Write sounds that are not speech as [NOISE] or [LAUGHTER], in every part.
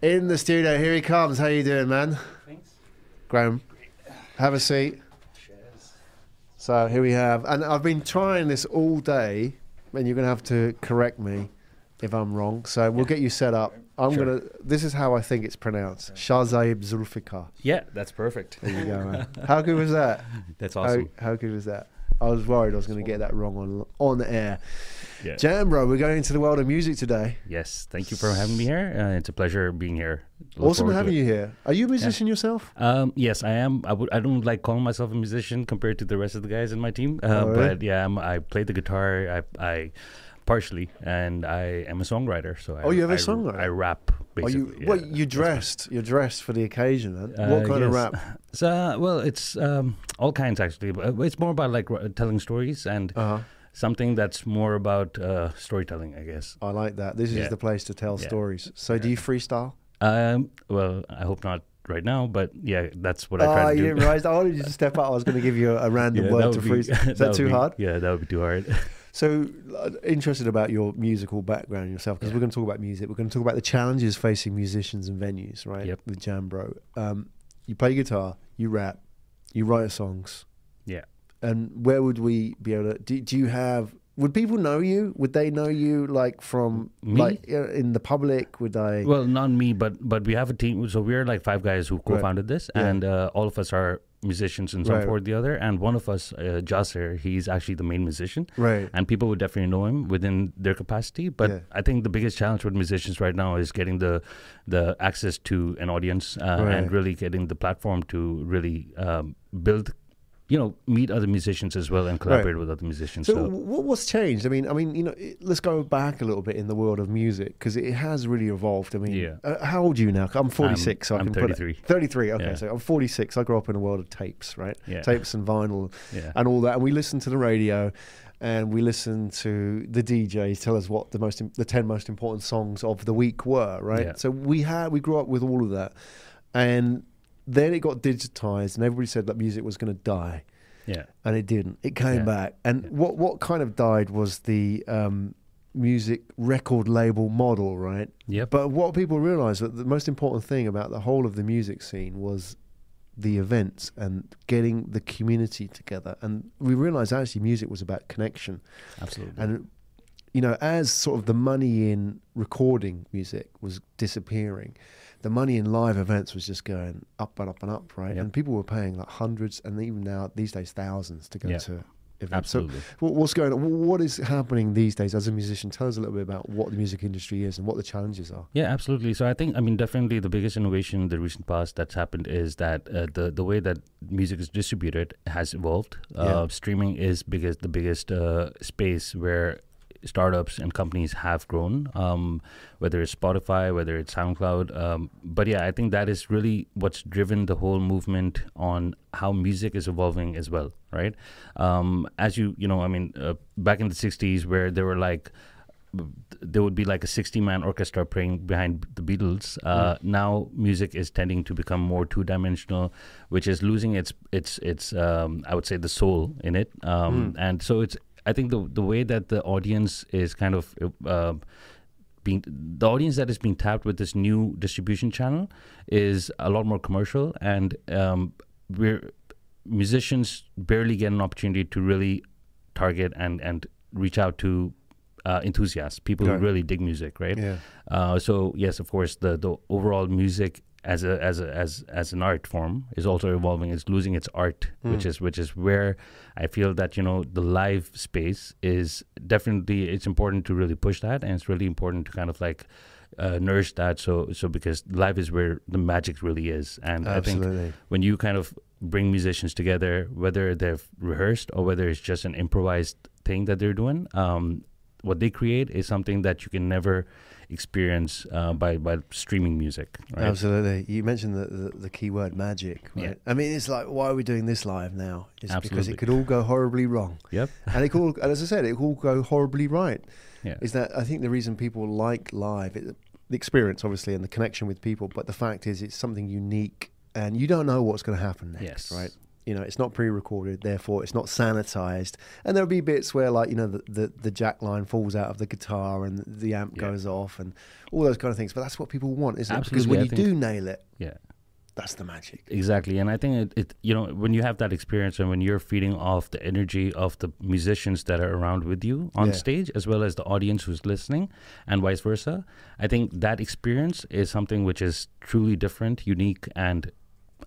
In the studio, here he comes. How you doing, man? Thanks. Graham, have a seat. So here we have, and I've been trying this all day, and you're gonna have to correct me if I'm wrong. So we'll get you set up. I'm Sure. gonna. This is how I think it's pronounced. Shahzaib Zulfiqar. Yeah, that's perfect. There you go, man. [LAUGHS] How good was that? That's awesome. How, how good was that? I was worried I was going to get that wrong on on air. yeah. Jambro, we're going into the world of music today. yes, thank you for having me here. Uh, it's a pleasure being here. Look awesome having you here. Are you a musician yourself? Um, yes, I am. I would. I don't like calling myself a musician compared to the rest of the guys in my team. Uh, Oh, really? But yeah, I'm, I play the guitar. I, I partially, and I am a songwriter. So I, Oh, you have a I- songwriter? I rap basically. you, yeah, well, you dressed. You're dressed for the occasion, man. Uh, what kind of rap? [LAUGHS] So, uh, well, it's um, all kinds actually. But it's more about like telling stories and Uh huh. something that's more about uh, storytelling, I guess. I like that. This is the place to tell Yeah. stories. So, do you freestyle? Um, well, I hope not right now, but yeah, that's what I Oh, try to you do. didn't realize. I wanted you to step up. I was going to give you a, a [LAUGHS] random Yeah, word to be- freestyle. [LAUGHS] Is that, would too be- hard? Yeah, that would be too hard. So, uh, interested about your musical background yourself, because Yeah. we're going to talk about music. We're going to talk about the challenges facing musicians and venues, right? Yep. With Jambro. Um, you play guitar, you rap, you write songs. Yeah. And where would we be able to? Do, do you have? Would people know you? Would they know you like from Me? like uh, in the public? Would I? Well, not me, but but we have a team. So we're like five guys who co-founded this, Yeah. and uh, all of us are musicians in some Right. form or the other. And one of us, uh, Jasser, he's actually the main musician. right. and people would definitely know him within their capacity. But Yeah. I think the biggest challenge with musicians right now is getting the the access to an audience uh, Right. and really getting the platform to really um, build, you know, meet other musicians as well and collaborate with other musicians. So, So, what, what's changed? I mean, I mean, you know, it, let's go back a little bit in the world of music because it has really evolved. I mean, Yeah. uh, how old are you now? I'm 46, so I I'm can put it- 33. 33. Okay, Yeah. so I'm 46. I grew up in a world of tapes, right? Yeah. Tapes and vinyl and all that, and we listen to the radio. And we listened to the DJs tell us what the most, the ten most important songs of the week were, right? So we had, we grew up with all of that, and then it got digitized, and everybody said that music was going to die yeah, and it didn't. It came Yeah. back, and Yeah. what what kind of died was the um, music record label model, right? yep, But what people realised that the most important thing about the whole of the music scene was the events and getting the community together, and we realised actually music was about connection, absolutely. and you know, as sort of the money in recording music was disappearing, the money in live events was just going up and up and up, right? Yep. And people were paying like hundreds, and even now these days thousands to go Yeah. to events. absolutely. So, what's going on? What is happening these days as a musician? Tell us a little bit about what the music industry is and what the challenges are. Yeah, absolutely. So I think, I mean, definitely the biggest innovation in the recent past that's happened is that uh, the the way that music is distributed has evolved. Uh, Yeah. Streaming is biggest the biggest uh, space where startups and companies have grown. Um, whether it's Spotify, whether it's SoundCloud, um, but yeah, I think that is really what's driven the whole movement on how music is evolving as well, right? Um, as you you know, I mean, uh, back in the '60s, where there were like there would be like a 60 man orchestra playing behind the Beatles. Uh, Now music is tending to become more two dimensional, which is losing its its its um, I would say the soul in it. Um, And so it's I think the the way that the audience is kind of uh, being the audience that is being tapped with this new distribution channel is a lot more commercial and um, we're musicians barely get an opportunity to really target and and reach out to uh, enthusiasts, people Right. who really dig music, right? Yeah. Uh, so yes, of course, the the overall music as a as a as as an art form is also evolving. It's losing its art, which is which is where I feel that you know the live space is definitely it's important to really push that, and it's really important to kind of like uh, nourish that. So so because live is where the magic really is, and I think when you kind of bring musicians together, whether they've rehearsed or whether it's just an improvised thing that they're doing, um, what they create is something that you can never experience uh, by by streaming music. Right? Absolutely. You mentioned the, the, the key word magic, right? Yeah. I mean, it's like, why are we doing this live now? It's because it could all go horribly wrong. Yep. and it could, all, and as I said, it could all go horribly right. Yeah. Is that I think the reason people like live, it, the experience, obviously, and the connection with people, but the fact is, it's something unique, and you don't know what's going to happen next, Yes. right? You know, it's not pre-recorded, therefore it's not sanitized. And there'll be bits where, like, you know, the, the, the jack line falls out of the guitar and the amp Yeah. goes off and all those kind of things. But that's what people want, isn't it? Because when I you do nail it, Yeah. that's the magic. Exactly, and I think it, it, you know, when you have that experience and when you're feeding off the energy of the musicians that are around with you on Yeah. stage, as well as the audience who's listening, and vice versa, I think that experience is something which is truly different, unique, and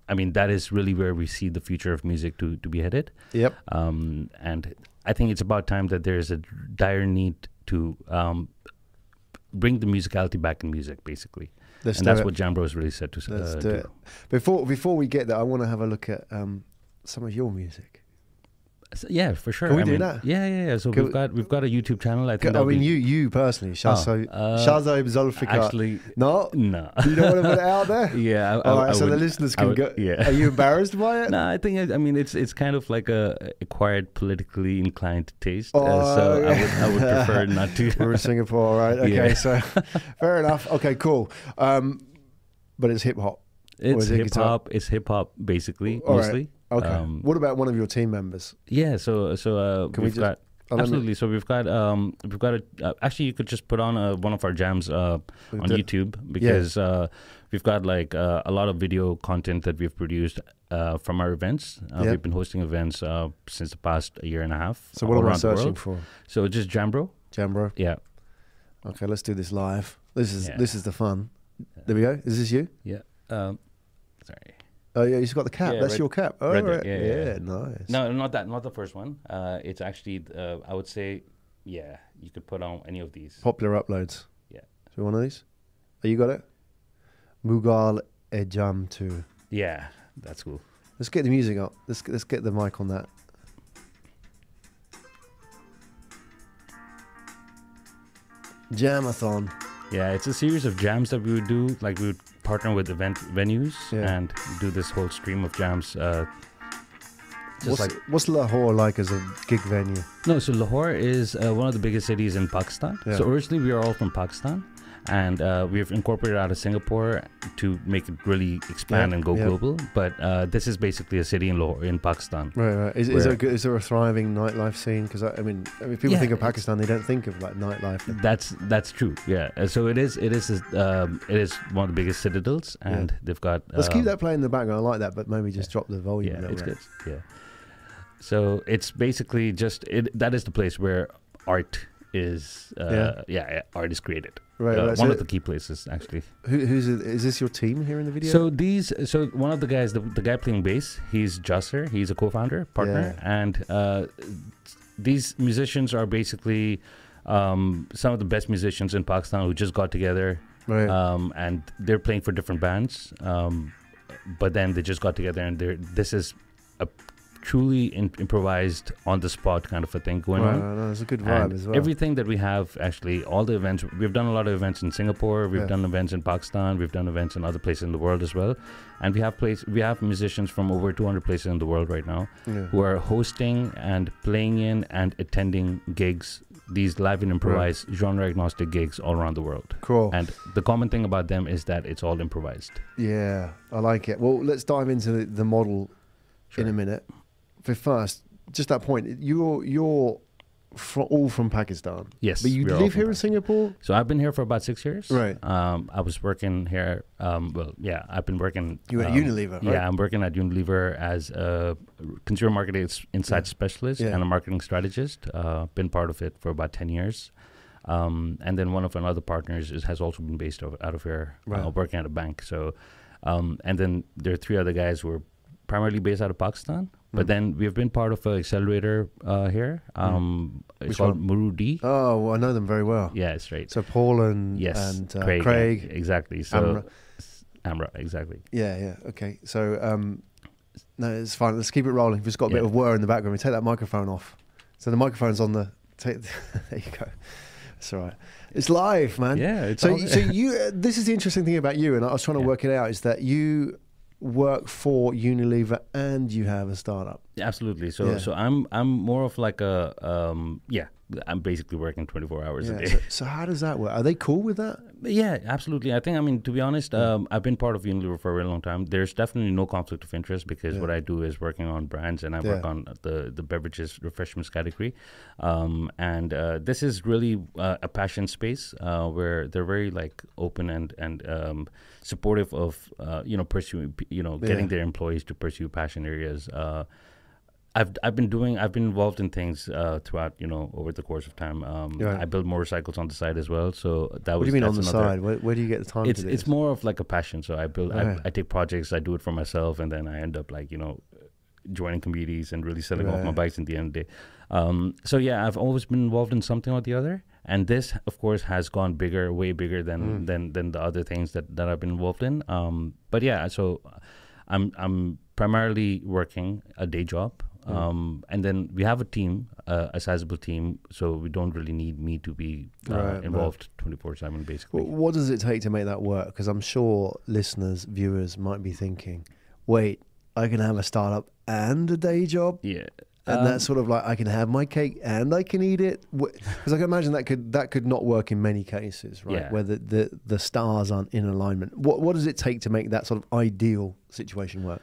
I mean that is really where we see the future of music to to be headed. Yep. Um, and I think it's about time that there's a dire need to um, bring the musicality back in music, basically, Let's and that's it. what Jambro's really said to Let's uh, do it. Before before we get there, I want to have a look at um, some of your music. S- Yeah, for sure. Can we I do mean, that? Yeah, yeah, yeah. So Can we've we- got we've got a YouTube channel. I think. I mean, be- you you personally, Oh, Shazo, uh, Shazo Zulfiqar. Actually, no, no. you don't want to put it out there. [LAUGHS] yeah. I, All I, right, so the listeners can would- go. Yeah. Are you embarrassed by it? [LAUGHS] No, I think I, I mean it's it's kind of like a acquired politically inclined taste. Oh, uh, so I would I would prefer not to. We're in Singapore, right? [LAUGHS] Okay, Yeah. so fair enough. Okay, cool. Um, but it's hip hop. It's hip hop. It's hip hop basically All right. Okay. Um, what about one of your team members? Yeah. So so uh, Can we we've just- got. Absolutely. So we've got um we've got a uh, actually you could just put on uh, one of our jams uh on YouTube because uh, we've got like uh, a lot of video content that we've produced uh, from our events. Uh, Yep. We've been hosting events uh, since the past year and a half. So what am I searching for? So just Jambro. Jambro. Yeah. Okay, let's do this live. This is Yeah. this is the fun. There we go. Is this you? Yeah. Um, sorry. Oh yeah, you've got the cap. Yeah, That's red- your cap. Oh, red- right. yeah, yeah, yeah, yeah. nice. No, not that. Not the first one. Uh, it's actually uh, I would say yeah. You could put on any of these. Popular uploads. Yeah. So one of these? Oh, you got it? Mughal Ejam too. Yeah, that's cool. Let's get the music up. Let's let's get the mic on that. Jamathon. Yeah, it's a series of jams that we would do. Like we would partner with event venues Yeah. and do this whole stream of jams. Uh, just What's, like what's Lahore like as a gig venue? no, so Lahore is uh, one of the biggest cities in Pakistan. Yeah. So originally we are all from Pakistan, and uh, we've incorporated out of Singapore to make it really expand Yeah, and go yeah. global. But uh, this is basically a city in Lahore in Pakistan. Right, right. Is, is, there, a good- is there a thriving nightlife scene? Because I, I mean, I mean, people Yeah, think of Pakistan, they don't think of like nightlife. That's that's true. Yeah. Uh, So it is it is um, it is one of the biggest citadels, Yeah. and they've got. Let's keep um, that playing in the background. I like that, but maybe just drop the volume. yeah it's bit. good yeah so it's basically just it that is the place where art is uh, Yeah. yeah. yeah art is created Right, Uh, right. one So of the key places actually who, who's it, is this your team here in the video? so these so one of the guys the, the guy playing bass he's Jasser he's a co-founder partner and uh, these musicians are basically um, some of the best musicians in Pakistan who just got together right. um, and they're playing for different bands. Um, but then they just got together, and they're this is a truly in, improvised, on the spot kind of a thing going right, on. right, it's a good vibe And as well. Everything that we have, actually, all the events, we've done a lot of events in Singapore, we've Yeah. done events in Pakistan, we've done events in other places in the world as well, and we have place, we have musicians from over 200 places in the world right now yeah. who are hosting and playing in and attending gigs, these live and improvised genre agnostic gigs all around the world. Cool. And the common thing about them is that it's all improvised. Yeah, I like it. Well, let's dive into the, the model Sure. in a minute. But first, just that point, you're you're all from Pakistan, Yes, but you we are all live here in Singapore. So I've been here for about six years. Right. Um, I was working here. Um, well, yeah, I've been working. You at um, Unilever, right? Yeah, I'm working at Unilever as a consumer marketing ins- insight Yeah. specialist Yeah. and a marketing strategist. Uh, been part of it for about ten years. Um, and then one of our other partners is, has also been based out, out of here, Right. uh, working at a bank. So, um, and then there are three other guys who are primarily based out of Pakistan. But Mm. then we've been part of an accelerator uh, here. Um, It's Which called? muru-D. Oh, well, I know them very well. Yeah, it's right. So Paul and Yes, and uh, Craig, Craig. yeah, exactly. So Amra. Amra, exactly. Yeah, yeah. Okay. So um, no, it's fine. Let's keep it rolling. We've just got a bit Yeah. of whir in the background. We take that microphone off. So the microphone's on the. Take, [LAUGHS] there you go. It's all right. It's live, man. Yeah, it's So, all- so you. Uh, this is the interesting thing about you, and I was trying to Yeah. work it out. Is that you work for Unilever and you have a startup. Absolutely. So Yeah. so I'm I'm more of like a um yeah. I'm basically working 24 hours a day. So, so how does that work? Are they cool with that? Yeah, absolutely. I think, I mean, to be honest, um, I've been part of Unilever for a very long time. There's definitely no conflict of interest because Yeah. what I do is working on brands and I work on the, the beverages, refreshments category. Um, and uh, this is really uh, a passion space uh, where they're very like open and, and um, supportive of, uh, you know, pursuing, you know, getting Yeah. their employees to pursue passion areas. Uh, I've I've been doing I've been involved in things uh, throughout you know over the course of time. Um, Right. I build motorcycles on the side as well, so that What was do you mean on the another- side? Where, where do you get the time it's to do it's more of like a passion. So I build Right. I, I take projects, I do it for myself, and then I end up like you know joining committees and really selling off my bikes in the end of the day. Um, so yeah, I've always been involved in something or the other, and this of course has gone bigger, way bigger than Mm. than than the other things that that I've been involved in. Um, but yeah, so I'm I'm primarily working a day job. Mm. Um, and then we have a team, uh, a sizable team, so we don't really need me to be uh, Right, involved twenty four seven, basically. Well, what does it take to make that work? Because I'm sure listeners, viewers might be thinking, wait, I can have a startup and a day job? yeah, And Um, that's sort of like I can have my cake and I can eat it because I can imagine that could that could not work in many cases, right? Yeah. Where the, the, the stars aren't in alignment. What what does it take to make that sort of ideal situation work?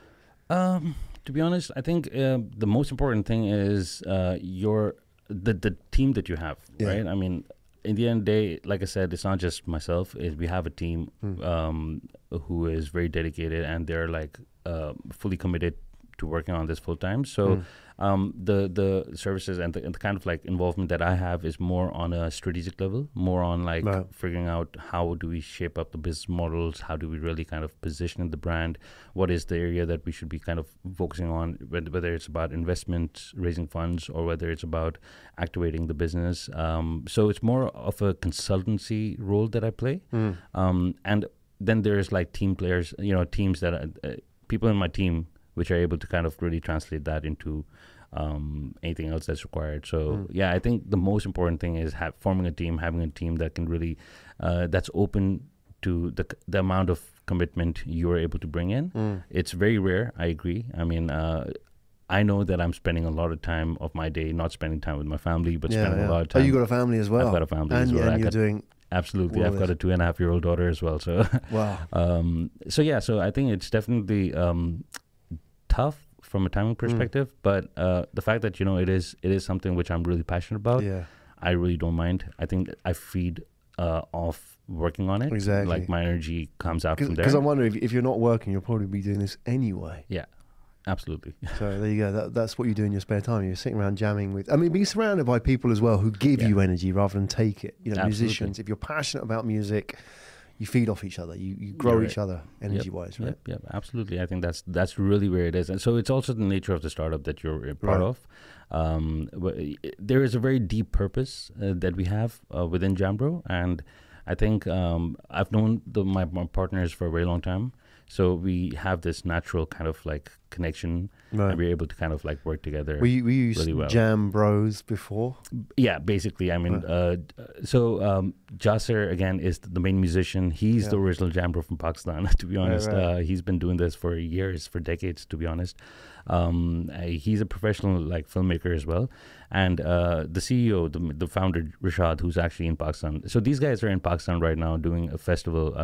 Um, to be honest, I think uh, the most important thing is uh, your the the team that you have, Yeah. right? I mean, in the end of the day, like I said, it's not just myself. Is we have a team Hmm. um, who is very dedicated and they're like uh, fully committed to working on this full time. So. Mm. Um, the the services and the, and the kind of like involvement that I have is more on a strategic level, more on like Right. figuring out how do we shape up the business models, how do we really kind of position the brand, what is the area that we should be kind of focusing on, whether, it's about investment, raising funds, or whether it's about activating the business. Um, so it's more of a consultancy role that I play, Mm. um, and then there's like team players, you know, teams that uh, people in my team which are able to kind of really translate that into um, anything else that's required. So Mm. yeah, I think the most important thing is have, forming a team, having a team that can really uh, that's open to the the amount of commitment you are able to bring in. Mm. It's very rare. I agree. I mean. Uh, I know that I'm spending a lot of time of my day not spending time with my family, but Yeah, spending yeah. a lot of time. Oh, you got a family as well. I've got a family and, as well. and I you're got- doing absolutely, I've got a two and a half year old daughter as well. So wow. [LAUGHS] um, so yeah, so I think it's definitely um, tough from a Mm. timing perspective, but uh, the fact that you know it is it is something which I'm really passionate about. yeah. I really don't mind. I think I feed uh, off working on it. Exactly. like my energy comes out from there. Because I'm wondering if, if you're not working, you'll probably be doing this anyway. yeah, absolutely. [LAUGHS] So there you go. That, that's what you do in your spare time. You're sitting around jamming with. I mean, be surrounded by people as well who give Yeah. you energy rather than take it. You know, Absolutely. musicians. If you're passionate about music, you feed off each other. You you grow You're each other energy wise, right? Yep, yep, absolutely. I think that's that's really where it is, and so it's also the nature of the startup that you're a part Right. of. Um, i- there is a very deep purpose uh, that we have uh, within Jambro, and I think um, I've known the, my, my partners for a very long time, so we have this natural kind of like connection, Right. and we're able to kind of like work together. We were you really well. jam bros before? Yeah, basically. I mean, Right. uh, so um, Jasser again is the main musician. He's Yeah. the original Jambro from Pakistan. [LAUGHS] To be honest, right. Uh, he's been doing this for years, for decades. To be honest, um, uh, he's a professional like filmmaker as well, and uh, the CEO, the the founder Rashad, who's actually in Pakistan. So these guys are in Pakistan right now doing a festival.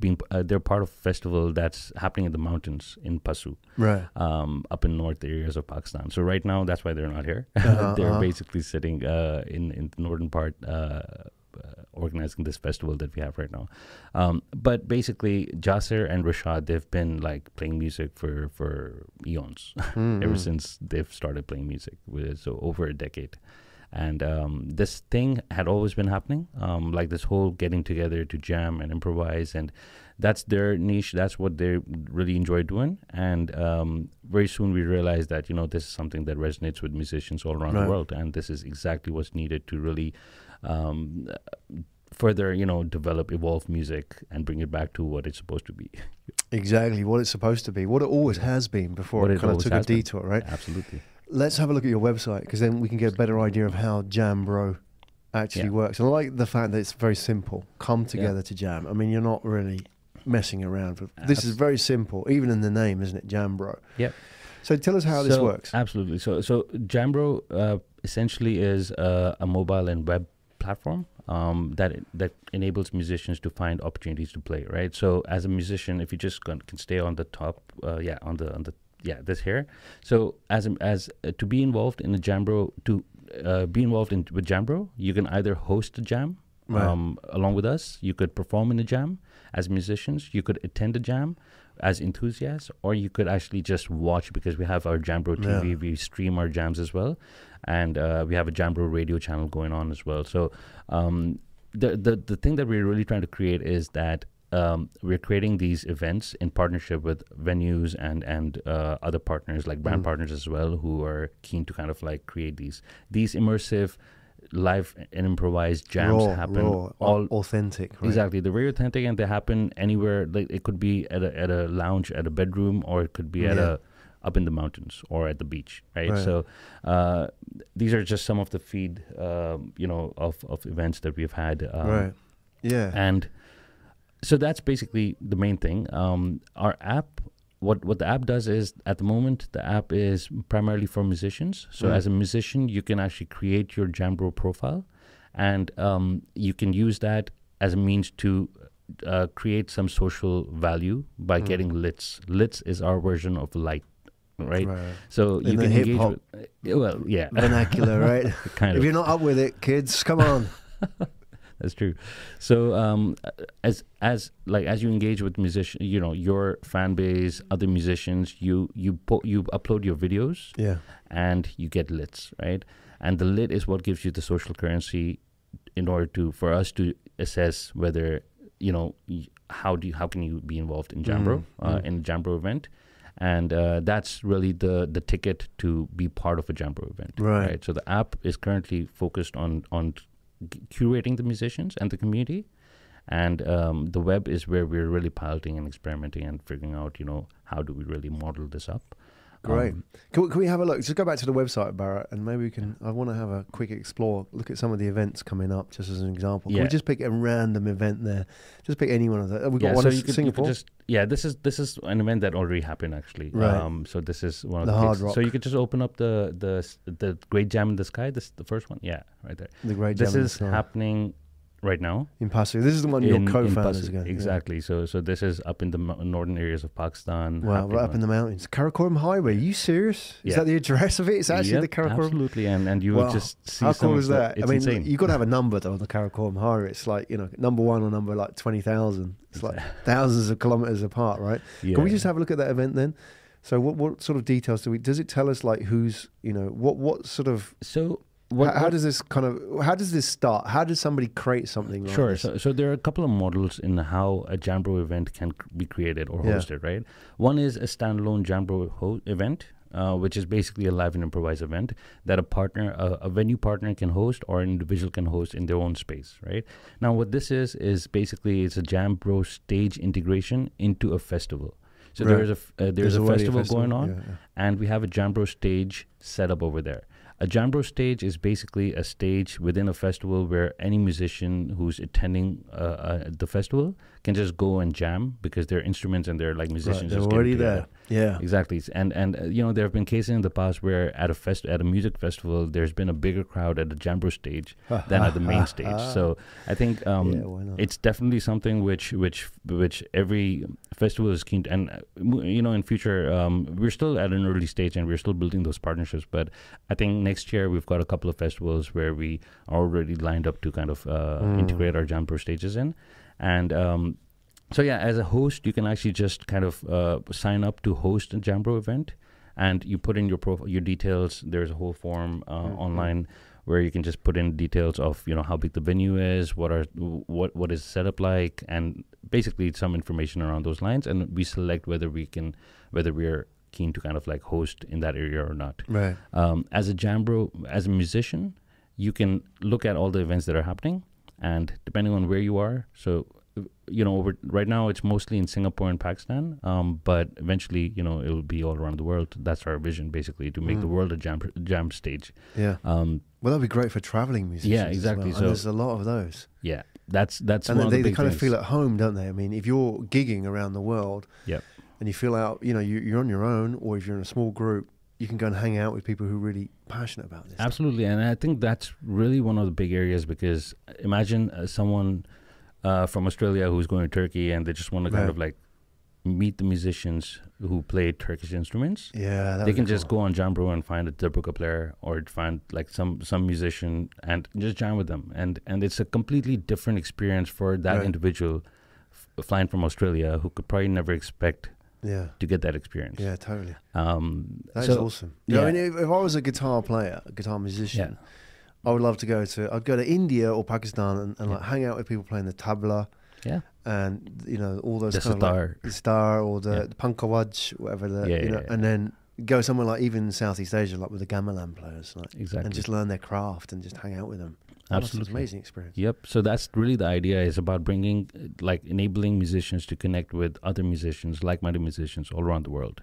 Uh, being uh, they're part of a festival that's happening in the mountains in Passu Right. um, up in north areas of Pakistan. So right now, that's why they're not here. [LAUGHS] Uh-huh, they're uh-huh. basically sitting uh, in in the northern part, uh, uh, organizing this festival that we have right now. Um, but basically, Jasser and Rashad, they've been like playing music for for eons, [LAUGHS] Mm, ever mm. since they've started playing music. with- So over a decade. And um, this thing had always been happening, um, like this whole getting together to jam and improvise, and that's their niche. That's what they really enjoy doing. And um, very soon we realized that you know this is something that resonates with musicians all around Right. the world, and this is exactly what's needed to really um, further, you know, develop, evolve music, and bring it back to what it's supposed to be. Exactly what it's supposed to be, what it always has been before What it it kind of took a has been. detour, right? Absolutely. Let's have a look at your website because then we can get a better idea of how Jambro actually Yeah. works. And I like the fact that it's very simple. Come together to jam. I mean, you're not really messing around. With, this is very simple, even in the name, isn't it? Jambro. Yep. So tell us how this works. Absolutely. So, so Jambro uh, essentially is a, a mobile and web platform um, that that enables musicians to find opportunities to play. Right. So, as a musician, if you just can, can stay on the top, uh, yeah, on the on the yeah, this here. So, as as uh, to be involved in the Jambro to uh, be involved in with Jambro, you can either host a jam Right. um, along with us. You could perform in a jam as musicians. You could attend a jam as enthusiasts, or you could actually just watch because we have our Jambro TV. Yeah. We stream our jams as well, and uh, we have a Jambro radio channel going on as well. So um, the the the thing that we're really trying to create is that. Um, we're creating these events in partnership with venues and and uh, other partners like brand Mm. partners as well who are keen to kind of like create these these immersive live and improvised jams raw, happen raw, all authentic. Right? exactly they're very authentic and they happen anywhere like it could be at a, at a lounge at a bedroom or it could be at Yeah. a up in the mountains or at the beach right, Right. so uh, these are just some of the feed um, you know of, of events that we've had um, right. Yeah. and so that's basically the main thing um, our app what what the app does is at the moment the app is primarily for musicians so Mm. as a musician you can actually create your jambro profile and um, you can use that as a means to uh, create some social value by Mm. getting lits lits is our version of light right, Right. so In you can engage with, well yeah Vernacular, right? [LAUGHS] kind if of you're not up with it, kids, come on. [LAUGHS] That's true. So um, as as like as you engage with musician, you know your fan base, other musicians, you you po- you upload your videos Yeah. and you get lits, right? And the lit is what gives you the social currency in order to for us to assess whether you know how do you, how can you be involved in Jambro Mm, uh, mm. in a Jambro event. And uh, that's really the, the ticket to be part of a Jambro event, Right. So the app is currently focused on on curating the musicians and the community, and um, the web is where we're really piloting and experimenting and figuring out, you know, how do we really model this up. Great. Um, Can we, can we have a look? Just go back to the website, Barrett, and maybe we can. I want to have a quick explore. Look at some of the events coming up, just as an example. Can Yeah. we just pick a random event there? Just pick any one of them. We've got yeah, one so in you could, Singapore. just yeah, this is this is an event that already happened actually. Right. Um, so this is one of The the, Hard. Rock. So you could just open up the the the Great Jam in the Sky. This the first one. Yeah, right there. the Great this Jam in the is happening right now. in Passu. This is the one in- your co-founders Pasir- again. yeah. Exactly. So so this is up in the northern areas of Pakistan. Wow, right up in the mountains. Karakoram Highway. Are you serious? Is that the address of it? It's actually Yep, the Karakoram. Absolutely, and and you Wow. would just see How cool is that? I mean, insane. you've got to have a [LAUGHS] number though on the Karakoram Highway. It's like you know, number one or number like twenty thousand. It's like thousands of kilometers apart, right? yeah. Can we just have a look at that event then? So, what what sort of details do we? Does it tell us like who's you know what what sort of so what, how, how does this kind of how does this start? How does somebody create something like Sure. this? So, so there are a couple of models in how a Jambro event can be created or Yeah. hosted, right? One is a standalone Jambro event, uh, which is basically a live and improvised event that a partner, a, a venue partner can host or an individual can host in their own space, right? Now, what this is, is basically it's a Jambro stage integration into a festival. So Right. there's a f- uh, there's, a already festival, going on, Yeah, yeah. and we have a Jambro stage set up over there. A Jambro stage is basically a stage within a festival where any musician who's attending uh, uh, the festival can just go and jam because they're instruments and they're like Right, musicians they're just getting already there. Yeah. Exactly, and and uh, you know there have been cases in the past where at a fest at a music festival there's been a bigger crowd at the Jambro stage than at the main [LAUGHS] stage. So I think um, yeah, it's definitely something which which which every festival is keen to, and uh, you know in future um, we're still at an early stage and we're still building those partnerships but i think next year we've got a couple of festivals where we are already lined up to kind of uh, Mm. integrate our Jambro stages in and um, so yeah as a host you can actually just kind of uh, sign up to host a jambro event and you put in your profile your details there's a whole form uh, Mhm. online where you can just put in details of you know how big the venue is, what are what what is setup like, and basically some information around those lines, and we select whether we can whether we're keen to kind of like host in that area or not. right. Um, as a jambro, as a musician, you can look at all the events that are happening, and depending on where you are, so you know, over, right now it's mostly in Singapore and Pakistan, um, but eventually, you know, it will be all around the world. That's our vision, basically, to make the Mm. world a jam jam stage. Yeah. Um, Well, that'd be great for traveling musicians. Yeah, exactly. well, So- there's a lot of those. Yeah, that's that's and one they, of the they kind of feel at home, don't they? I mean, if you're gigging around the world, Yep. And you feel out, you know, you, you're on your own, or if you're in a small group, you can go and hang out with people who are really passionate about this. Absolutely, and I think that's really one of the big areas because imagine uh, someone uh, from Australia who's going to Turkey and they just want to kind Yeah. of like meet the musicians who play Turkish instruments. Yeah, they can just cool. go on Jambro and find a Darbuka player or find like some some musician and just jam with them, and and it's a completely different experience for that Right. individual flying from Australia who could probably never expect Yeah, to get that experience. yeah, totally. Um, That's so awesome. Yeah. I mean, if, if I was a guitar player, a guitar musician, I would love to go to. I'd go to India or Pakistan and, and Yeah. like hang out with people playing the tabla yeah, and you know all those the kind of like, the sitar or the, Yeah. the pakhawaj, whatever the Yeah, you yeah, know, yeah. and then go somewhere like even Southeast Asia, like with the gamelan players, like, Exactly. and just learn their craft and just hang out with them. Absolutely. amazing experience. Yep. So that's really the idea is about bringing, like, enabling musicians to connect with other musicians, like-minded musicians all around the world.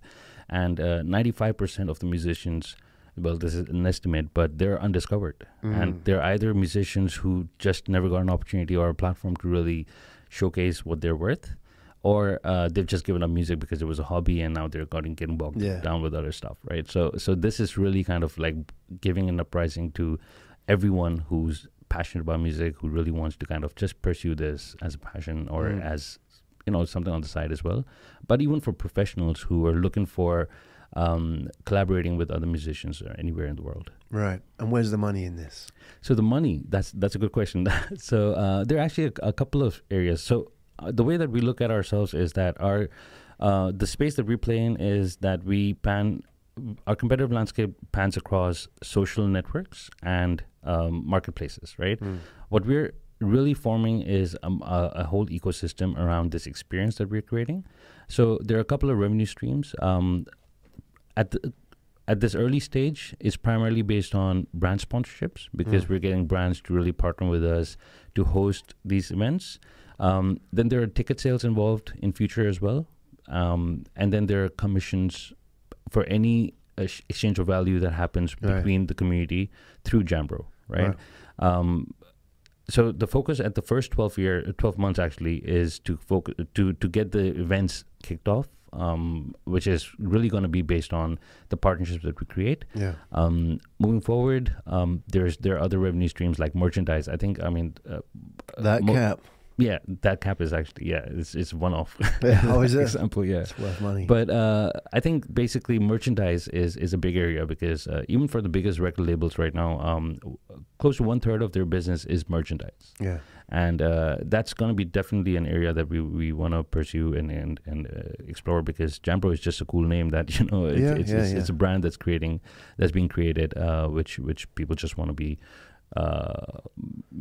And uh, 95% of the musicians, well, this is an estimate, but they're undiscovered. Mm. And they're either musicians who just never got an opportunity or a platform to really showcase what they're worth, or uh, they've just given up music because it was a hobby and now they're getting, getting bogged Yeah. down with other stuff, right? So, so this is really kind of like giving an uprising to everyone who's passionate about music, who really wants to kind of just pursue this as a passion or Mm. as you know something on the side as well. But even for professionals who are looking for um, collaborating with other musicians anywhere in the world. Right. And where's the money in this? So the money, that's that's a good question. [LAUGHS] so uh, there are actually a, a couple of areas. So uh, the way that we look at ourselves is that our uh, the space that we play in is that we pan our competitive landscape pans across social networks and um, marketplaces, right? Mm. What we're really forming is um, a, a whole ecosystem around this experience that we're creating. So there are a couple of revenue streams. Um, at the, at this early stage, it's primarily based on brand sponsorships because Mm. we're getting brands to really partner with us to host these events. Um, then there are ticket sales involved in future as well, um, and then there are commissions for any exchange of value that happens Right. between the community through Jambro, right? Right. Um, so the focus at the first 12 year 12 months actually is to focus to to get the events kicked off um, which is really going to be based on the partnerships that we create Yeah. um, moving forward um, there's there are other revenue streams like merchandise i think i mean uh, That cap. Yeah that cap is actually yeah it's it's one off [LAUGHS] Yeah. Oh, is [LAUGHS] it? example yeah It's worth money. but uh, I think basically merchandise is, is a big area because uh, even for the biggest record labels right now, um, close to one third of their business is merchandise, yeah. and uh, that's going to be definitely an area that we, we want to pursue and and, and uh, explore because Jambro is just a cool name that [LAUGHS] you know it's Yeah, it's, yeah, it's, it's a brand that's creating that's being created, uh, which which people just want to be. Uh,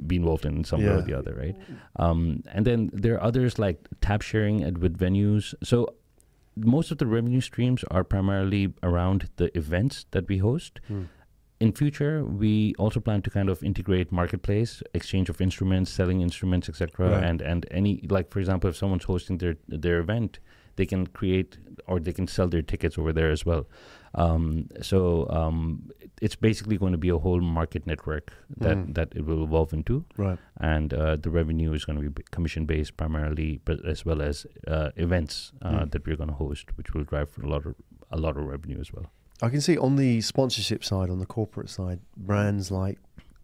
be involved in some way or the other, right? Um, and then there are others like tab sharing and with venues. So most of the revenue streams are primarily around the events that we host. Mm. In future, we also plan to kind of integrate marketplace, exchange of instruments, selling instruments, etc. Right. And and any like for example, if someone's hosting their their event, they can create or they can sell their tickets over there as well. Um, so um, it's basically going to be a whole market network that Mm. that it will evolve into Right. and uh, the revenue is going to be commission based primarily, but as well as uh, events uh, Mm. that we're going to host, which will drive a lot of a lot of revenue as well. I can see on the sponsorship side, on the corporate side, brands like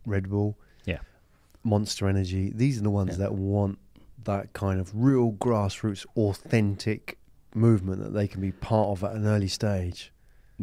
Red Bull, Yeah. Monster Energy. These are the ones Yeah. that want that kind of real grassroots, authentic movement that they can be part of at an early stage.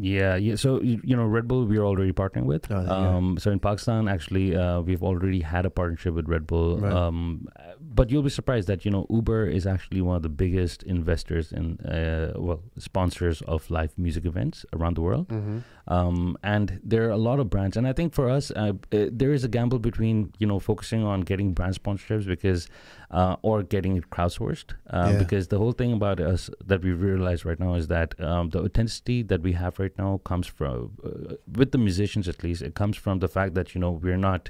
Yeah, yeah. So you, know, Red Bull we're already partnering with. Oh, um, so in Pakistan, actually, uh, we've already had a partnership with Red Bull. Right. Um, but you'll be surprised that you know Uber is actually one of the biggest investors in uh, well sponsors of live music events around the world. Mm-hmm. um, and there are a lot of brands and i think for us uh, uh, there is a gamble between you know focusing on getting brand sponsorships because uh, or getting it crowdsourced uh, Yeah. because the whole thing about us that we realize right now is that um, the authenticity that we have right now comes from uh, with the musicians at least it comes from the fact that you know we're not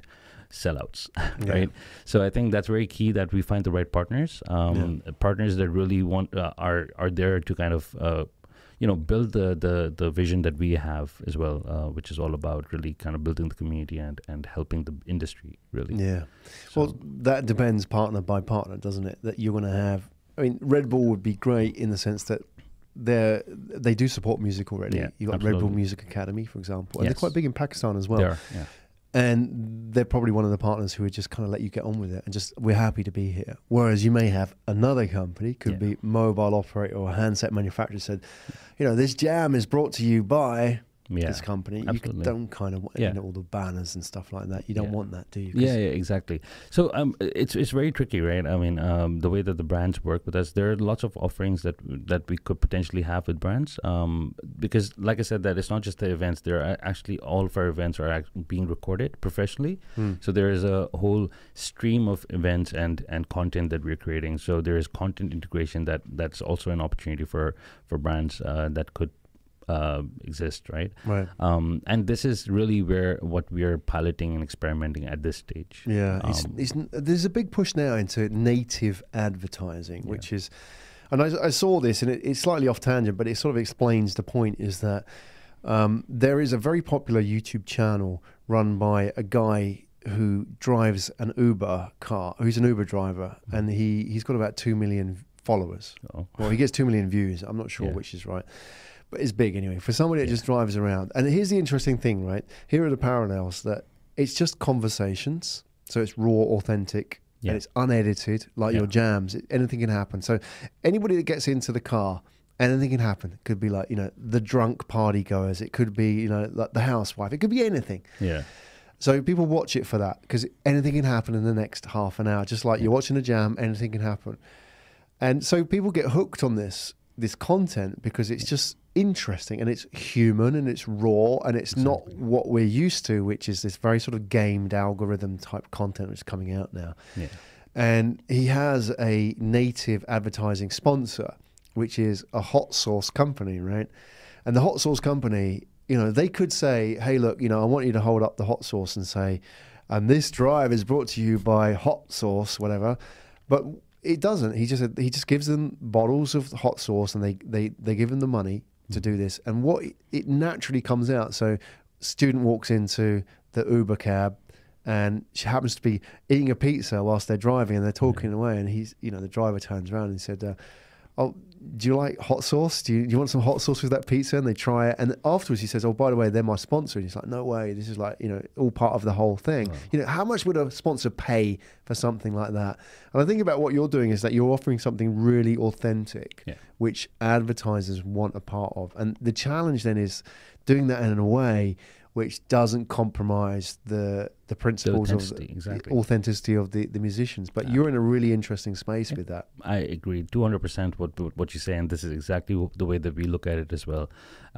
sellouts [LAUGHS] Yeah. right so i think that's very key that we find the right partners um, partners that really want uh, are are there to kind of uh, you know build the the the vision that we have as well uh, which is all about really kind of building the community and and helping the industry really Yeah. So- Well, that depends partner by partner, doesn't it? That you're going to have. I mean, Red Bull would be great in the sense that they they do support music already. Yeah, you got Red Bull. Music Academy, for example, and they're quite big in Pakistan as well. There, yeah. And they're probably one of the partners who would just kind of let you get on with it and just we're happy to be here. Whereas you may have another company, could Yeah. be mobile operator or handset manufacturer, said, you know, this jam is brought to you by Yeah. this company. absolutely. You don't kind of want Yeah. you know, all the banners and stuff like that. You don't Yeah. want that, do you? Yeah, yeah, exactly. So um, it's it's very tricky, right? I mean, um, the way that the brands work with us, there are lots of offerings that that we could potentially have with brands. Um, because, like I said, that it's not just the events. There are actually all of our events are being recorded professionally. Hmm. So there is a whole stream of events and and content that we're creating. So there is content integration that that's also an opportunity for for brands uh, that could uh, exist, right? Right. Um, and this is really where what we are piloting and experimenting at this stage. Yeah, it's, Um, it's, there's a big push now into native advertising, Yeah. which is, and I, I saw this, and it, it's slightly off tangent, but it sort of explains the point. Is that um, there is a very popular YouTube channel run by a guy who drives an Uber car, who's an Uber driver, Mm-hmm. and he he's got about two million followers. Oh. Well, he gets two million views. I'm not sure Yeah. which is right, but it's big anyway for somebody that Yeah. just drives around. And here's the interesting thing, right? Here are the parallels that it's just conversations, so it's raw, authentic, Yeah. and it's unedited, like Yeah. your jams. Anything can happen. So anybody that gets into the car. Anything can happen. It could be like, you know, the drunk party goers. It could be, you know, like the housewife. It could be anything. Yeah. So people watch it for that because anything can happen in the next half an hour. Just like you're watching a jam, anything can happen. And so people get hooked on this this content because it's just interesting and it's human and it's raw and it's not what we're used to, which is this very sort of gamed algorithm type content which is coming out now. Yeah. And he has a native advertising sponsor, which is a hot sauce company, right? And the hot sauce company, you know, they could say, hey, look, you know, I want you to hold up the hot sauce and say, and this drive is brought to you by hot sauce, whatever. But it doesn't. He just he just gives them bottles of hot sauce and they, they, they give him the money to do this. And what it naturally comes out. So student walks into the Uber cab and she happens to be eating a pizza whilst they're driving and they're talking away and he's you know the driver turns around and said uh, oh do you like hot sauce? Do you, do you want some hot sauce with that pizza? And they try it. And afterwards he says oh by the way they're my sponsor. And he's like no way. This is like you know all part of the whole thing. Wow. you know how much would a sponsor pay for something like that? And i think about what you're doing is that you're offering something really authentic Yeah. which advertisers want a part of. And the challenge then is doing that in a way which doesn't compromise the the principles of authenticity, the exactly. authenticity of the, the musicians. But Yeah. you're in a really interesting space Yeah. with that. I agree 200% what what you say, and this is exactly the way that we look at it as well.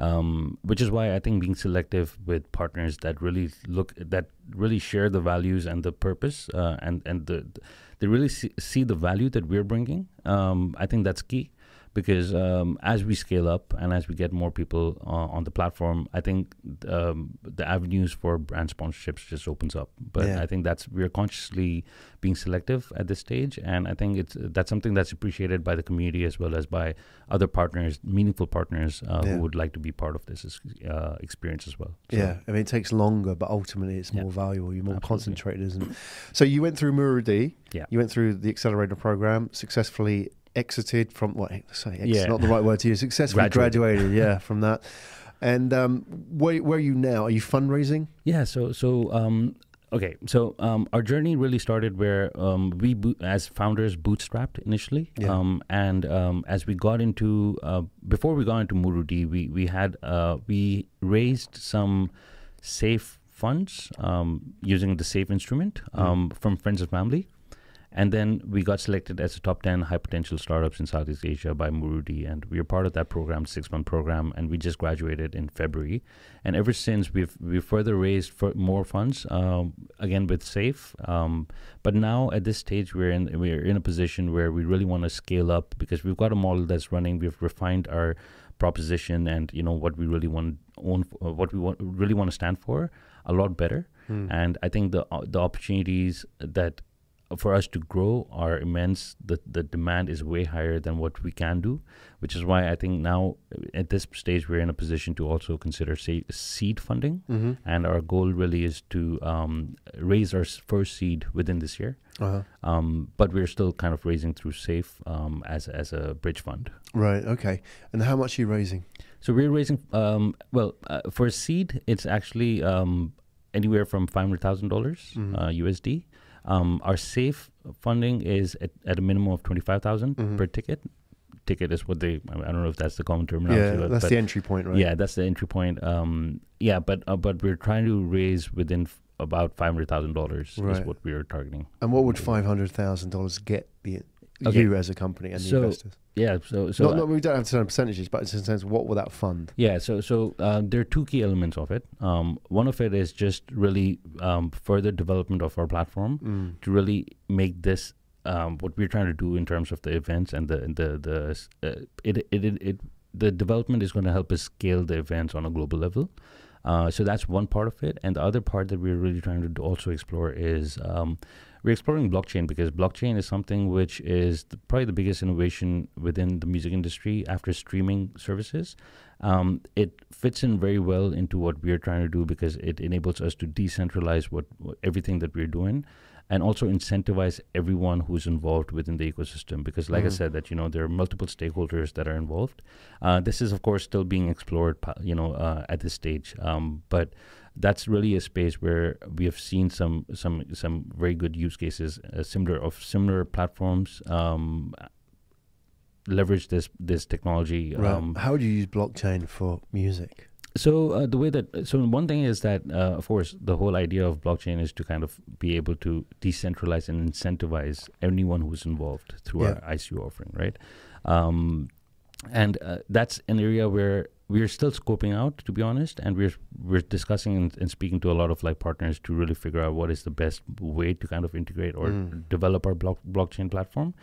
Um, which is why I think being selective with partners that really look that really share the values and the purpose, uh, and and the they really see, see the value that we're bringing. Um, I think that's key. Because um, as we scale up and as we get more people uh, on the platform, I think um, the avenues for brand sponsorships just opens up. But Yeah. I think that's we're consciously being selective at this stage, and I think it's that's something that's appreciated by the community as well as by other partners, meaningful partners uh, Yeah. who would like to be part of this uh, experience as well. So, yeah, I mean, it takes longer, but ultimately it's Yeah. more valuable. You're more Absolutely. concentrated, isn't it? So you went through muru-D. Yeah. You went through the accelerator program, successfully exited from what? Sorry, ex, Yeah. not the right word to use. Successfully Graduated. graduated. yeah, [LAUGHS] from that. And um, where where are you now? Are you fundraising? Yeah. So so um, okay. So um, our journey really started where um, we bo- as founders bootstrapped initially, Yeah. um, and um, as we got into uh, before we got into muru-D, we we had uh, we raised some safe funds um, using the safe instrument um, from friends and family. And then we got selected as a top 10 high potential startups in Southeast Asia by muru-D. And we are part of that program, six month program. And we just graduated in February. And ever since, we've, we've further raised for more funds, um, again with SAFE. Um, but now at this stage, we're in, we're in a position where we really want to scale up because we've got a model that's running. We've refined our proposition and you know what we really want own uh, what we want really want to stand for a lot better Hmm. and i think the uh, the opportunities that for us to grow are immense. The the demand is way higher than what we can do, which is why I think now at this stage we're in a position to also consider say, seed funding, Mm-hmm. and our goal really is to um, raise our first seed within this year. Uh-huh. Um, but we're still kind of raising through Safe um, as as a bridge fund. Right. Okay. And how much are you raising? So we're raising um, well uh, for a seed, it's actually um, anywhere from five hundred thousand dollars Mhm. uh, USD. Um, our safe funding is at, at a minimum of twenty five Mhm. per ticket. Ticket is what they. I, don't know if that's the common terminology. Yeah, but- that's but the entry point, right? yeah, that's the entry point. Um, yeah, but uh, but we're trying to raise within f- about five hundred thousand dollars is what we are targeting. And what would five hundred thousand dollars get the Okay. you as a company and the investors? Yeah, so so not, not, we don't have to say percentages, but in sense, what will that fund? Yeah, so so uh, there are two key elements of it. Um, one of it is just really um, further development of our platform Mm. to really make this um, what we're trying to do in terms of the events and the the the uh, it, it it it the development is going to help us scale the events on a global level. Uh, so that's one part of it, and the other part that we're really trying to also explore is um, we're exploring blockchain because blockchain is something which is the, probably the biggest innovation within the music industry after streaming services. Um, it fits in very well into what we're trying to do because it enables us to decentralize what, what everything that we're doing and also incentivize everyone who's involved within the ecosystem because like i Mhm. said that you know there are multiple stakeholders that are involved uh, this is of course still being explored you know uh, at this stage um, but that's really a space where we have seen some some some very good use cases uh, similar of similar platforms um, leverage this this technology Right. um, How would you use blockchain for music? So uh, the way that so one thing is that uh, of course the whole idea of blockchain is to kind of be able to decentralize and incentivize anyone who's involved through Yeah. our ICO offering, right? Um, and uh, that's an area where we're still scoping out, to be honest, and we're we're discussing and, and speaking to a lot of like partners to really figure out what is the best way to kind of integrate or Mm. develop our block, blockchain platform.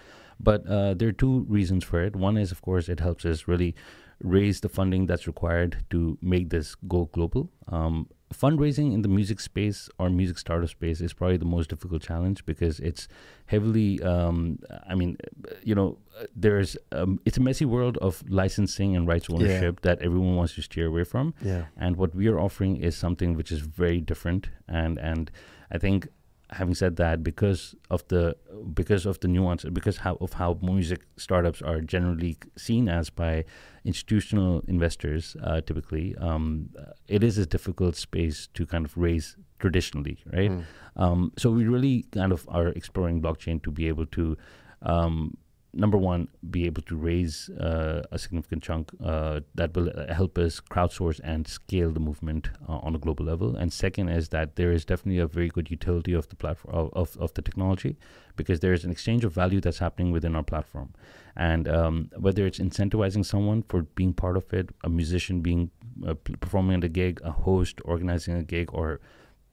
But uh, there are two reasons for it. One is, of course, it helps us really raise the funding that's required to make this go global. Um, fundraising in the music space or music startup space is probably the most difficult challenge because it's heavily. Um, I mean, you know, there's um, it's a messy world of licensing and rights ownership that everyone wants to steer away from. Yeah. And what we are offering is something which is very different. And and I think having said that, because of the because of the nuance, because how of how music startups are generally seen as by institutional investors, uh, typically, um, it is a difficult space to kind of raise traditionally, right? Mm. Um, so we really kind of are exploring blockchain to be able to, um, number one, be able to raise uh, a significant chunk uh, that will uh, help us crowdsource and scale the movement uh, on a global level. And second is that there is definitely a very good utility of the platform of, of, of the technology because there is an exchange of value that's happening within our platform. And um, whether it's incentivizing someone for being part of it, a musician being uh, performing at a gig, a host organizing a gig, or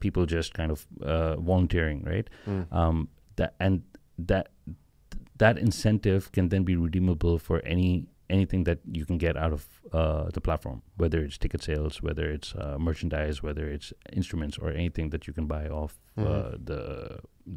people just kind of uh, volunteering, right? Mm. Um, that and that that incentive can then be redeemable for any anything that you can get out of uh, the platform, whether it's ticket sales, whether it's uh, merchandise, whether it's instruments, or anything that you can buy off uh, Mhm. the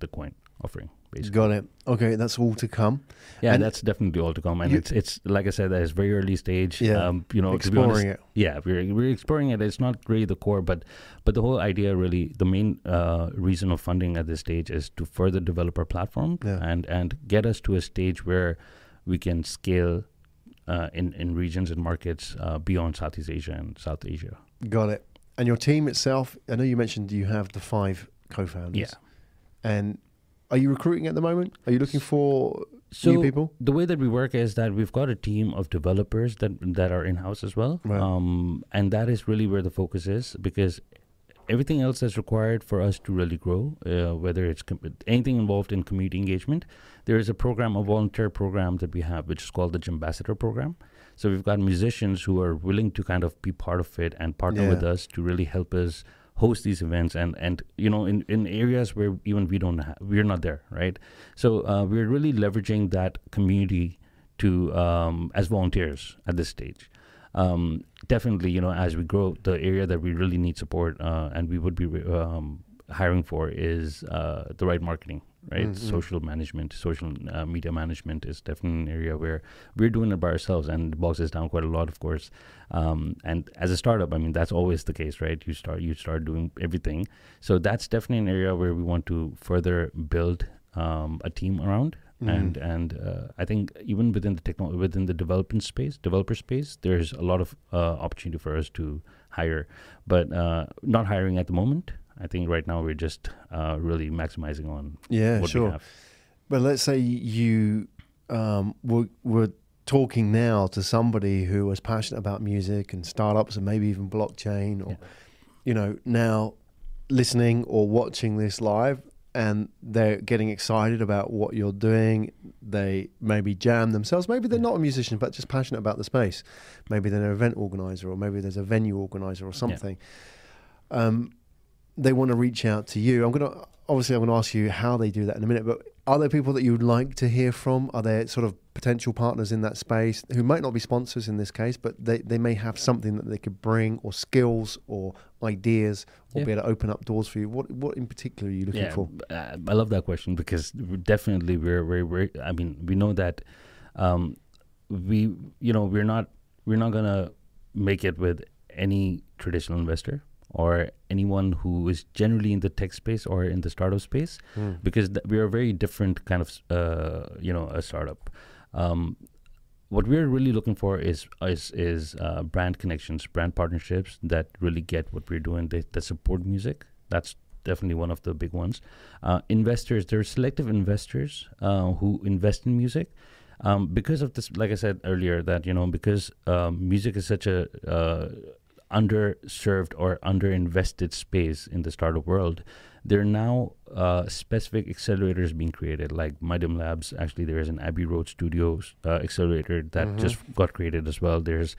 the coin offering. Basically. Got it. Okay, that's all to come. Yeah, And that's definitely all to come, and you- it's it's like I said, that is very early stage. Yeah, um, you know, be honest, Exploring it. yeah, we're we're exploring it. It's not really the core, but but the whole idea, really, the main uh, reason of funding at this stage is to further develop our platform Yeah. and and get us to a stage where we can scale uh, in in regions and markets uh, beyond Southeast Asia and South Asia. Got it. And your team itself, I know you mentioned you have the five co-founders. Yeah. And are you recruiting at the moment? Are you looking for So new people? the way that we work is that we've got a team of developers that that are in house as well, Right. um, and that is really where the focus is because everything else that's required for us to really grow, uh, whether it's com- anything involved in community engagement, there is a program, a volunteer program that we have, which is called the Ambassador Program. So we've got musicians who are willing to kind of be part of it and partner Yeah. with us to really help us host these events and and you know in in areas where even we don't have we're not there right so uh, we're really leveraging that community to um, as volunteers at this stage. Um, definitely, you know, as we grow, the area that we really need support uh, and we would be um, hiring for is uh, the right marketing right? Mhm. Social management, social uh, media management is definitely an area where we're doing it by ourselves, and us down quite a lot, of course. Um, and as a startup, I mean, that's always the case, right? You start you start doing everything, so that's definitely an area where we want to further build um, a team around. Mhm. And and uh, I think even within the techno within the development space, developer space, there's a lot of uh, opportunity for us to hire, but uh, not hiring at the moment. I think right now we're just uh, really maximizing on Yeah, what we sure. have. But let's say you um, were, were talking now to somebody who was passionate about music and startups and maybe even blockchain or, Yeah. you know, now listening or watching this live and they're getting excited about what you're doing. They maybe jam themselves. Maybe they're not a musician, but just passionate about the space. Maybe they're an event organizer or maybe there's a venue organizer or something. Um, they want to reach out to you. I'm going to obviously I'm going to ask you how they do that in a minute. But are there people that you would like to hear from? Are there sort of potential partners in that space who might not be sponsors in this case, but they, they may have something that they could bring, or skills, or ideas, or Yeah. be able to open up doors for you? What what in particular are you looking yeah, for? uh, I love that question because definitely we're we're, we're I mean we know that um, we you know we're not we're not gonna make it with any traditional investor or anyone who is generally in the tech space or in the startup space Hmm. because th- we are a very different kind of uh, you know a startup. Um, what we're really looking for is is is uh, brand connections, brand partnerships that really get what we're doing. They, that support music. That's definitely one of the big ones. Uh, investors, there are selective investors uh, who invest in music. Um, because of this, like I said earlier, that you know, because um, music is such a uh, underserved or underinvested space in the startup world, there are now uh, specific accelerators being created, like Medium Labs. Actually, there is an Abbey Road Studios uh, accelerator that Mhm. just got created as well. There's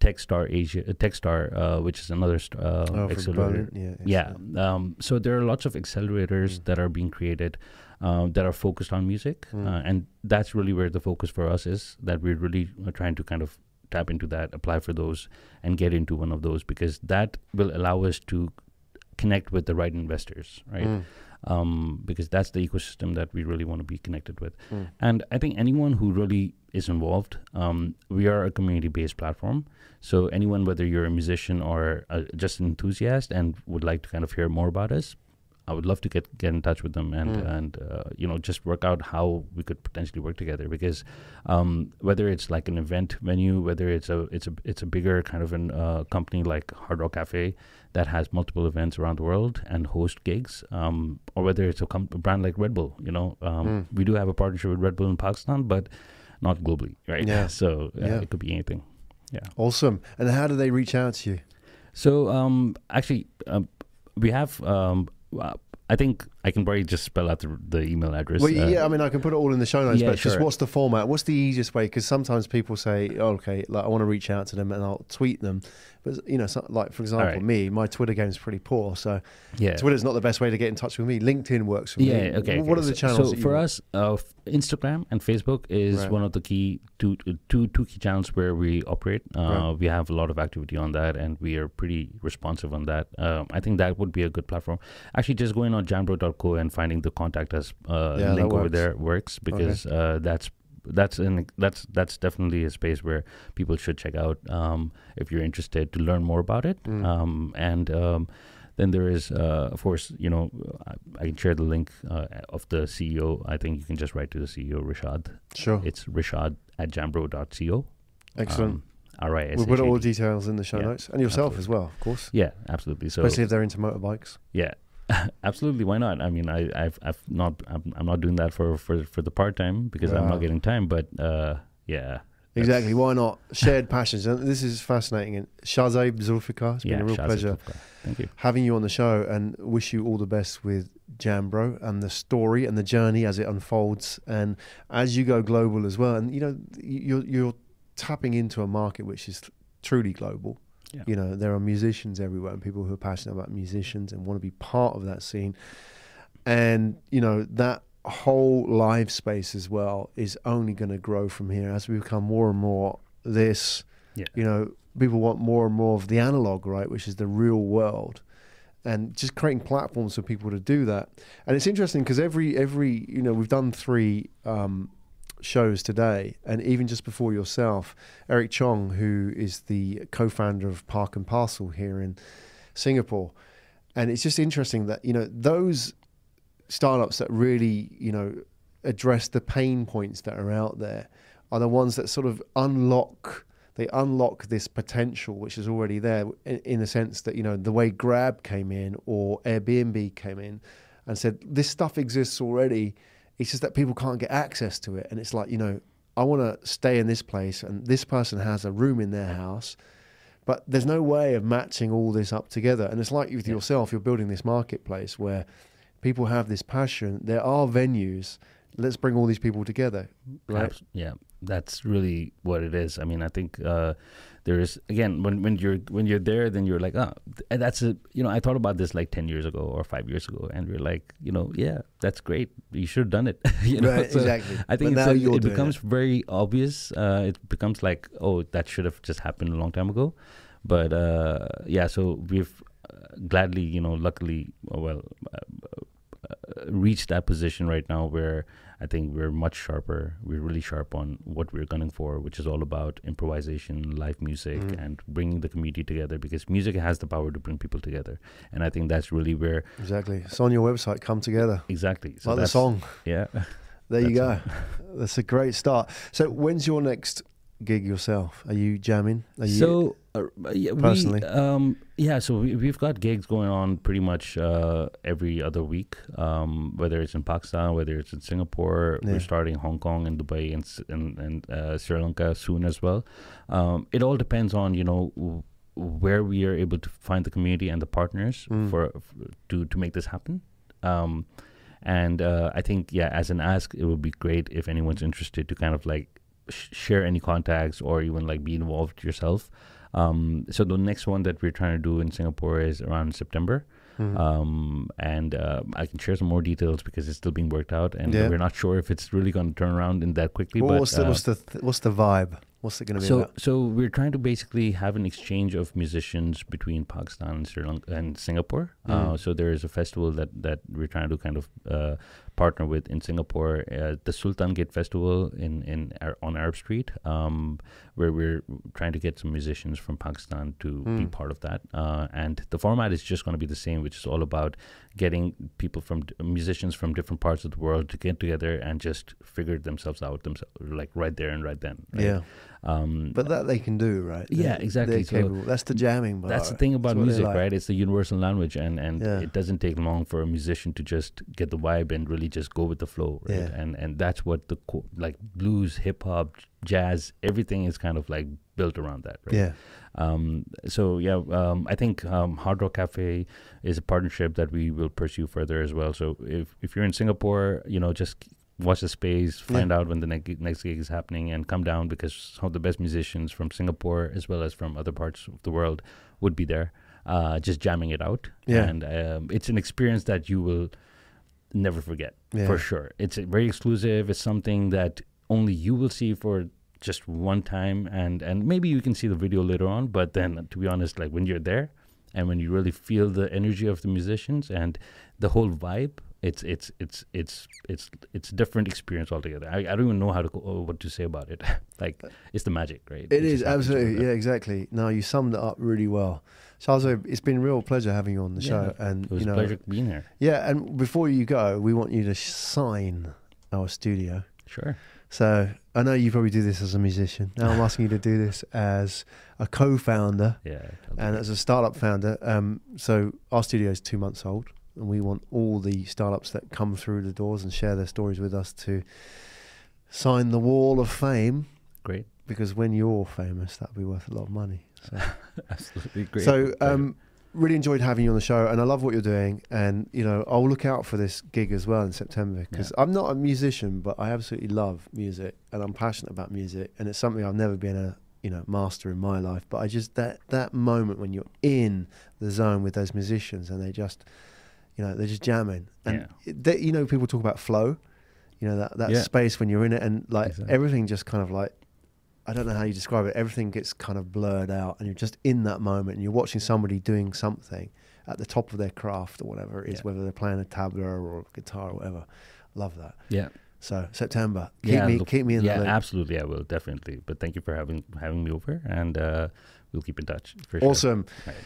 Techstar Asia, uh, Techstar, uh, which is another st- uh, Oh, accelerator. Yeah, Yeah. Um, so there are lots of accelerators Mm. that are being created um, that are focused on music, Mm. uh, and that's really where the focus for us is. That we're really uh, trying to kind of tap into that, apply for those, and get into one of those because that will allow us to connect with the right investors, right? Mm, Um, because that's the ecosystem that we really want to be connected with. mm. And I think anyone who really is involved, um, we are a community based platform. So, anyone, whether you're a musician or uh, just an enthusiast and would like to kind of hear more about us, I would love to get, get in touch with them and, Mm. and uh, you know, just work out how we could potentially work together. Because um, whether it's like an event venue, whether it's a it's a it's a bigger kind of an uh, company like Hard Rock Cafe that has multiple events around the world and host gigs, um, or whether it's a, com- a brand like Red Bull. You know, um, Mm. we do have a partnership with Red Bull in Pakistan, but not globally, right? Yeah. [LAUGHS] So uh, Yeah. it could be anything. Yeah. Awesome. And how do they reach out to you? So um, actually, um, we have. Um, I think I can probably just spell out the, the email address. Well, uh, yeah, I mean, I can put it all in the show notes, Yeah, but just what's the format? What's the easiest way? Because sometimes people say, oh, okay, like I want to reach out to them and I'll tweet them. But, you know, so, like, for example, right. me, my Twitter game is pretty poor. So yeah. Twitter's not the best way to get in touch with me. LinkedIn works for me. Yeah. Okay. What okay. are the channels? So for want? us, uh, Instagram and Facebook is Right. one of the key two, two two key channels where we operate. Uh, Right. We have a lot of activity on that, and we are pretty responsive on that. Um, I think that would be a good platform. Actually, just going on jambro.co and finding the contact us uh, Yeah, link over there works because uh, that's that's an that's that's definitely a space where people should check out um, if you're interested to learn more about it. Mm. Um, and um, then there is, uh, of course, you know, I, I can share the link uh, of the CEO. I think you can just write to the CEO, Rishad. Sure. It's rishad at jambro.co. Excellent. Um, R-I-S-H-A-D. we'll put all the details in the show Yeah, notes. And yourself as well, of course. Yeah, absolutely. So Especially if they're into motorbikes. yeah, [LAUGHS] absolutely. Why not? I mean, I, I've, I've not, I'm, I'm not doing that for, for, for the part time because I'm not getting time. But uh, yeah, Exactly. Why not? Shared passions. And this is fascinating. And Shahzaib Zulfiqar, it's been yeah, a real pleasure. Thank you. having you on the show and wish you all the best with Jambro and the story and the journey as it unfolds and as you go global as well. And you know, you're you're tapping into a market which is truly global. Yeah. You know, there are musicians everywhere and people who are passionate about musicians and want to be part of that scene. And you know that whole live space as well is only going to grow from here as we become more and more this Yeah. you know people want more and more of the analog right which is the real world and just creating platforms for people to do that. And it's interesting because every every you know we've done three um, shows today, and even just before yourself, Eric Chong, who is the co-founder of Park and Parcel here in Singapore, and it's just interesting that you know those startups that really you know address the pain points that are out there are the ones that sort of unlock they unlock this potential which is already there in, in the sense that you know the way grab came in or airbnb came in and said this stuff exists already it's just that people can't get access to it. And it's like you know i want to stay in this place and this person has a room in their house but there's no way of matching all this up together. And it's like with Yeah. yourself you're building this marketplace where people have this passion. There are venues. Let's bring all these people together. Right? Yeah, that's really what it is. I mean, I think uh, there is again when when you're when you're there, then you're like, oh, that's a you know I thought about this like ten years ago or five years ago, and we're like, you know, yeah, that's great. You should have done it. [LAUGHS] you know, Right, So exactly I think now a- it becomes very obvious. Uh, it becomes like, oh, that should have just happened a long time ago. But uh, yeah, so we've uh, gladly, you know, luckily, well, uh, uh, reached that position right now where I think we're much sharper. We're really sharp on what we're gunning for, which is all about improvisation, live music, Mhm. and bringing the community together because music has the power to bring people together. And I think that's really where exactly it's on your website come together exactly. So like the song Yeah. there you go that's a great start so when's your next gig yourself are you jamming are you so uh, yeah, personally? we, um, yeah, so we, we've got gigs going on pretty much uh, every other week, um, whether it's in Pakistan, whether it's in Singapore. Yeah. We're starting Hong Kong and Dubai and and, and uh, Sri Lanka soon as well. Um, it all depends on you know where we are able to find the community and the partners Mm. for, for to to make this happen. Um, and uh, I think yeah, as an ask, it would be great if anyone's interested to kind of like sh- share any contacts or even like be involved yourself. Um, so the next one that we're trying to do in Singapore is around September, Mhm. um, and uh, I can share some more details because it's still being worked out, and Yeah. we're not sure if it's really going to turn around in that quickly. Well, but what's the uh, what's the th- what's the vibe what's it going to be so about so we're trying to basically have an exchange of musicians between Pakistan and Sri Lanka and Singapore. Uh, Mhm. so there is a festival that that we're trying to kind of uh, partner with in Singapore, uh, the Sultan Gate Festival in in Ar- on Arab Street, um, where we're trying to get some musicians from Pakistan to be Mm. part of that. Uh, and the format is just going to be the same, which is all about getting people from d- musicians from different parts of the world to get together and just figure themselves out themselves, like right there and right then. right? yeah Um, but that they can do right Yeah, They're- exactly. So that's the jamming bar that's the thing about That's what they music, like. right? It's the universal language, and and Yeah. it doesn't take long for a musician to just get the vibe and really just go with the flow, right? Yeah. And and that's what the co- like blues, hip hop, jazz, everything is kind of like built around that, right? yeah Um, so yeah, um, I think um, Hard Rock Cafe is a partnership that we will pursue further as well. So if if you're in Singapore, you know, just watch the space, find out when the next next gig is happening, and come down because some of the best musicians from Singapore as well as from other parts of the world would be there, uh, just jamming it out. Yeah. and um, it's an experience that you will never forget yeah for sure. It's very exclusive. It's something that only you will see for just one time, and and maybe you can see the video later on. But then, to be honest, like when you're there, and when you really feel the energy of the musicians and the whole vibe, it's it's it's it's it's it's a different experience altogether. I, I don't even know how to uh, what to say about it. [LAUGHS] like it's the magic, right? It just is absolutely yeah, exactly. Now you summed it up really well, Charles. It's been a real pleasure having you on the show, and It was you know, a pleasure being here. yeah. And before you go, we want you to sign our studio. Sure. So I know you probably do this as a musician. Now I'm asking you to do this [LAUGHS] as a co-founder Yeah. and as a startup founder. Um, so our studio is two months old, and we want all the startups that come through the doors and share their stories with us to sign the wall of fame. Great. Because when you're famous, that'll be worth a lot of money. So. [LAUGHS] Absolutely great. So, um, really enjoyed having you on the show, and I love what you're doing. And you know, I'll look out for this gig as well in September because I'm not a musician, but I absolutely love music, and I'm passionate about music, and it's something I've never been a you know master in my life. But I just that that moment when you're in the zone with those musicians, and they just you know they're just jamming, and Yeah. they, you know people talk about flow, you know that that Yeah. space when you're in it, and like Exactly. everything just kind of like I don't know how you describe it. Everything gets kind of blurred out, and you're just in that moment, and you're watching somebody doing something, at the top of their craft or whatever it is, Yeah. whether they're playing a tabla or a guitar or whatever. Love that. Yeah. So September, keep yeah, me look- keep me in yeah, the loop. absolutely, I will definitely. But thank you for having having me over, and uh, we'll keep in touch. For sure. Awesome. Right.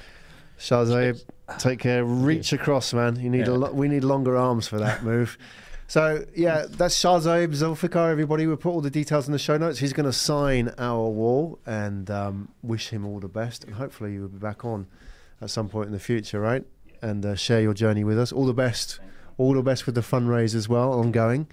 Shazay, take care. Reach across, man. You need a Yeah. lot. We need longer arms for that move. [LAUGHS] So yeah, that's Shahzaib Zulfiqar. Everybody, we'll put all the details in the show notes. He's going to sign our wall and um, wish him all the best. And hopefully, you'll be back on at some point in the future, right? And uh, share your journey with us. All the best. All the best with the fundraise as well, ongoing.